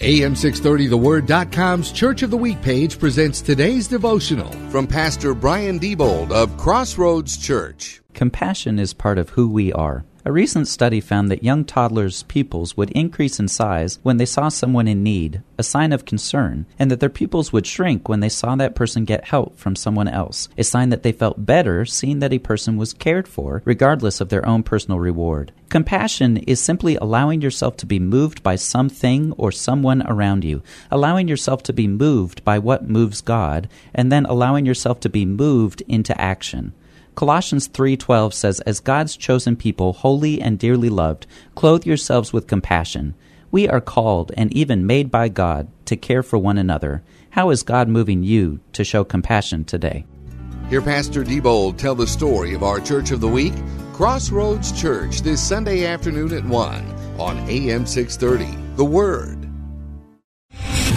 AM630TheWord.com's Church of the Week page presents today's devotional from Pastor Brian Diebold of Crossroads Church. Compassion is part of who we are. A recent study found that young toddlers' pupils would increase in size when they saw someone in need, a sign of concern, and that their pupils would shrink when they saw that person get help from someone else, a sign that they felt better seeing that a person was cared for, regardless of their own personal reward. Compassion is simply allowing yourself to be moved by something or someone around you, allowing yourself to be moved by what moves God, and then allowing yourself to be moved into action. Colossians 3:12 says, "As God's chosen people, holy and dearly loved, clothe yourselves with compassion." We are called and even made by God to care for one another. How is God moving you to show compassion today? Hear Pastor Diebold tell the story of our Church of the Week, Crossroads Church, this Sunday afternoon at 1 on AM 630. The Word.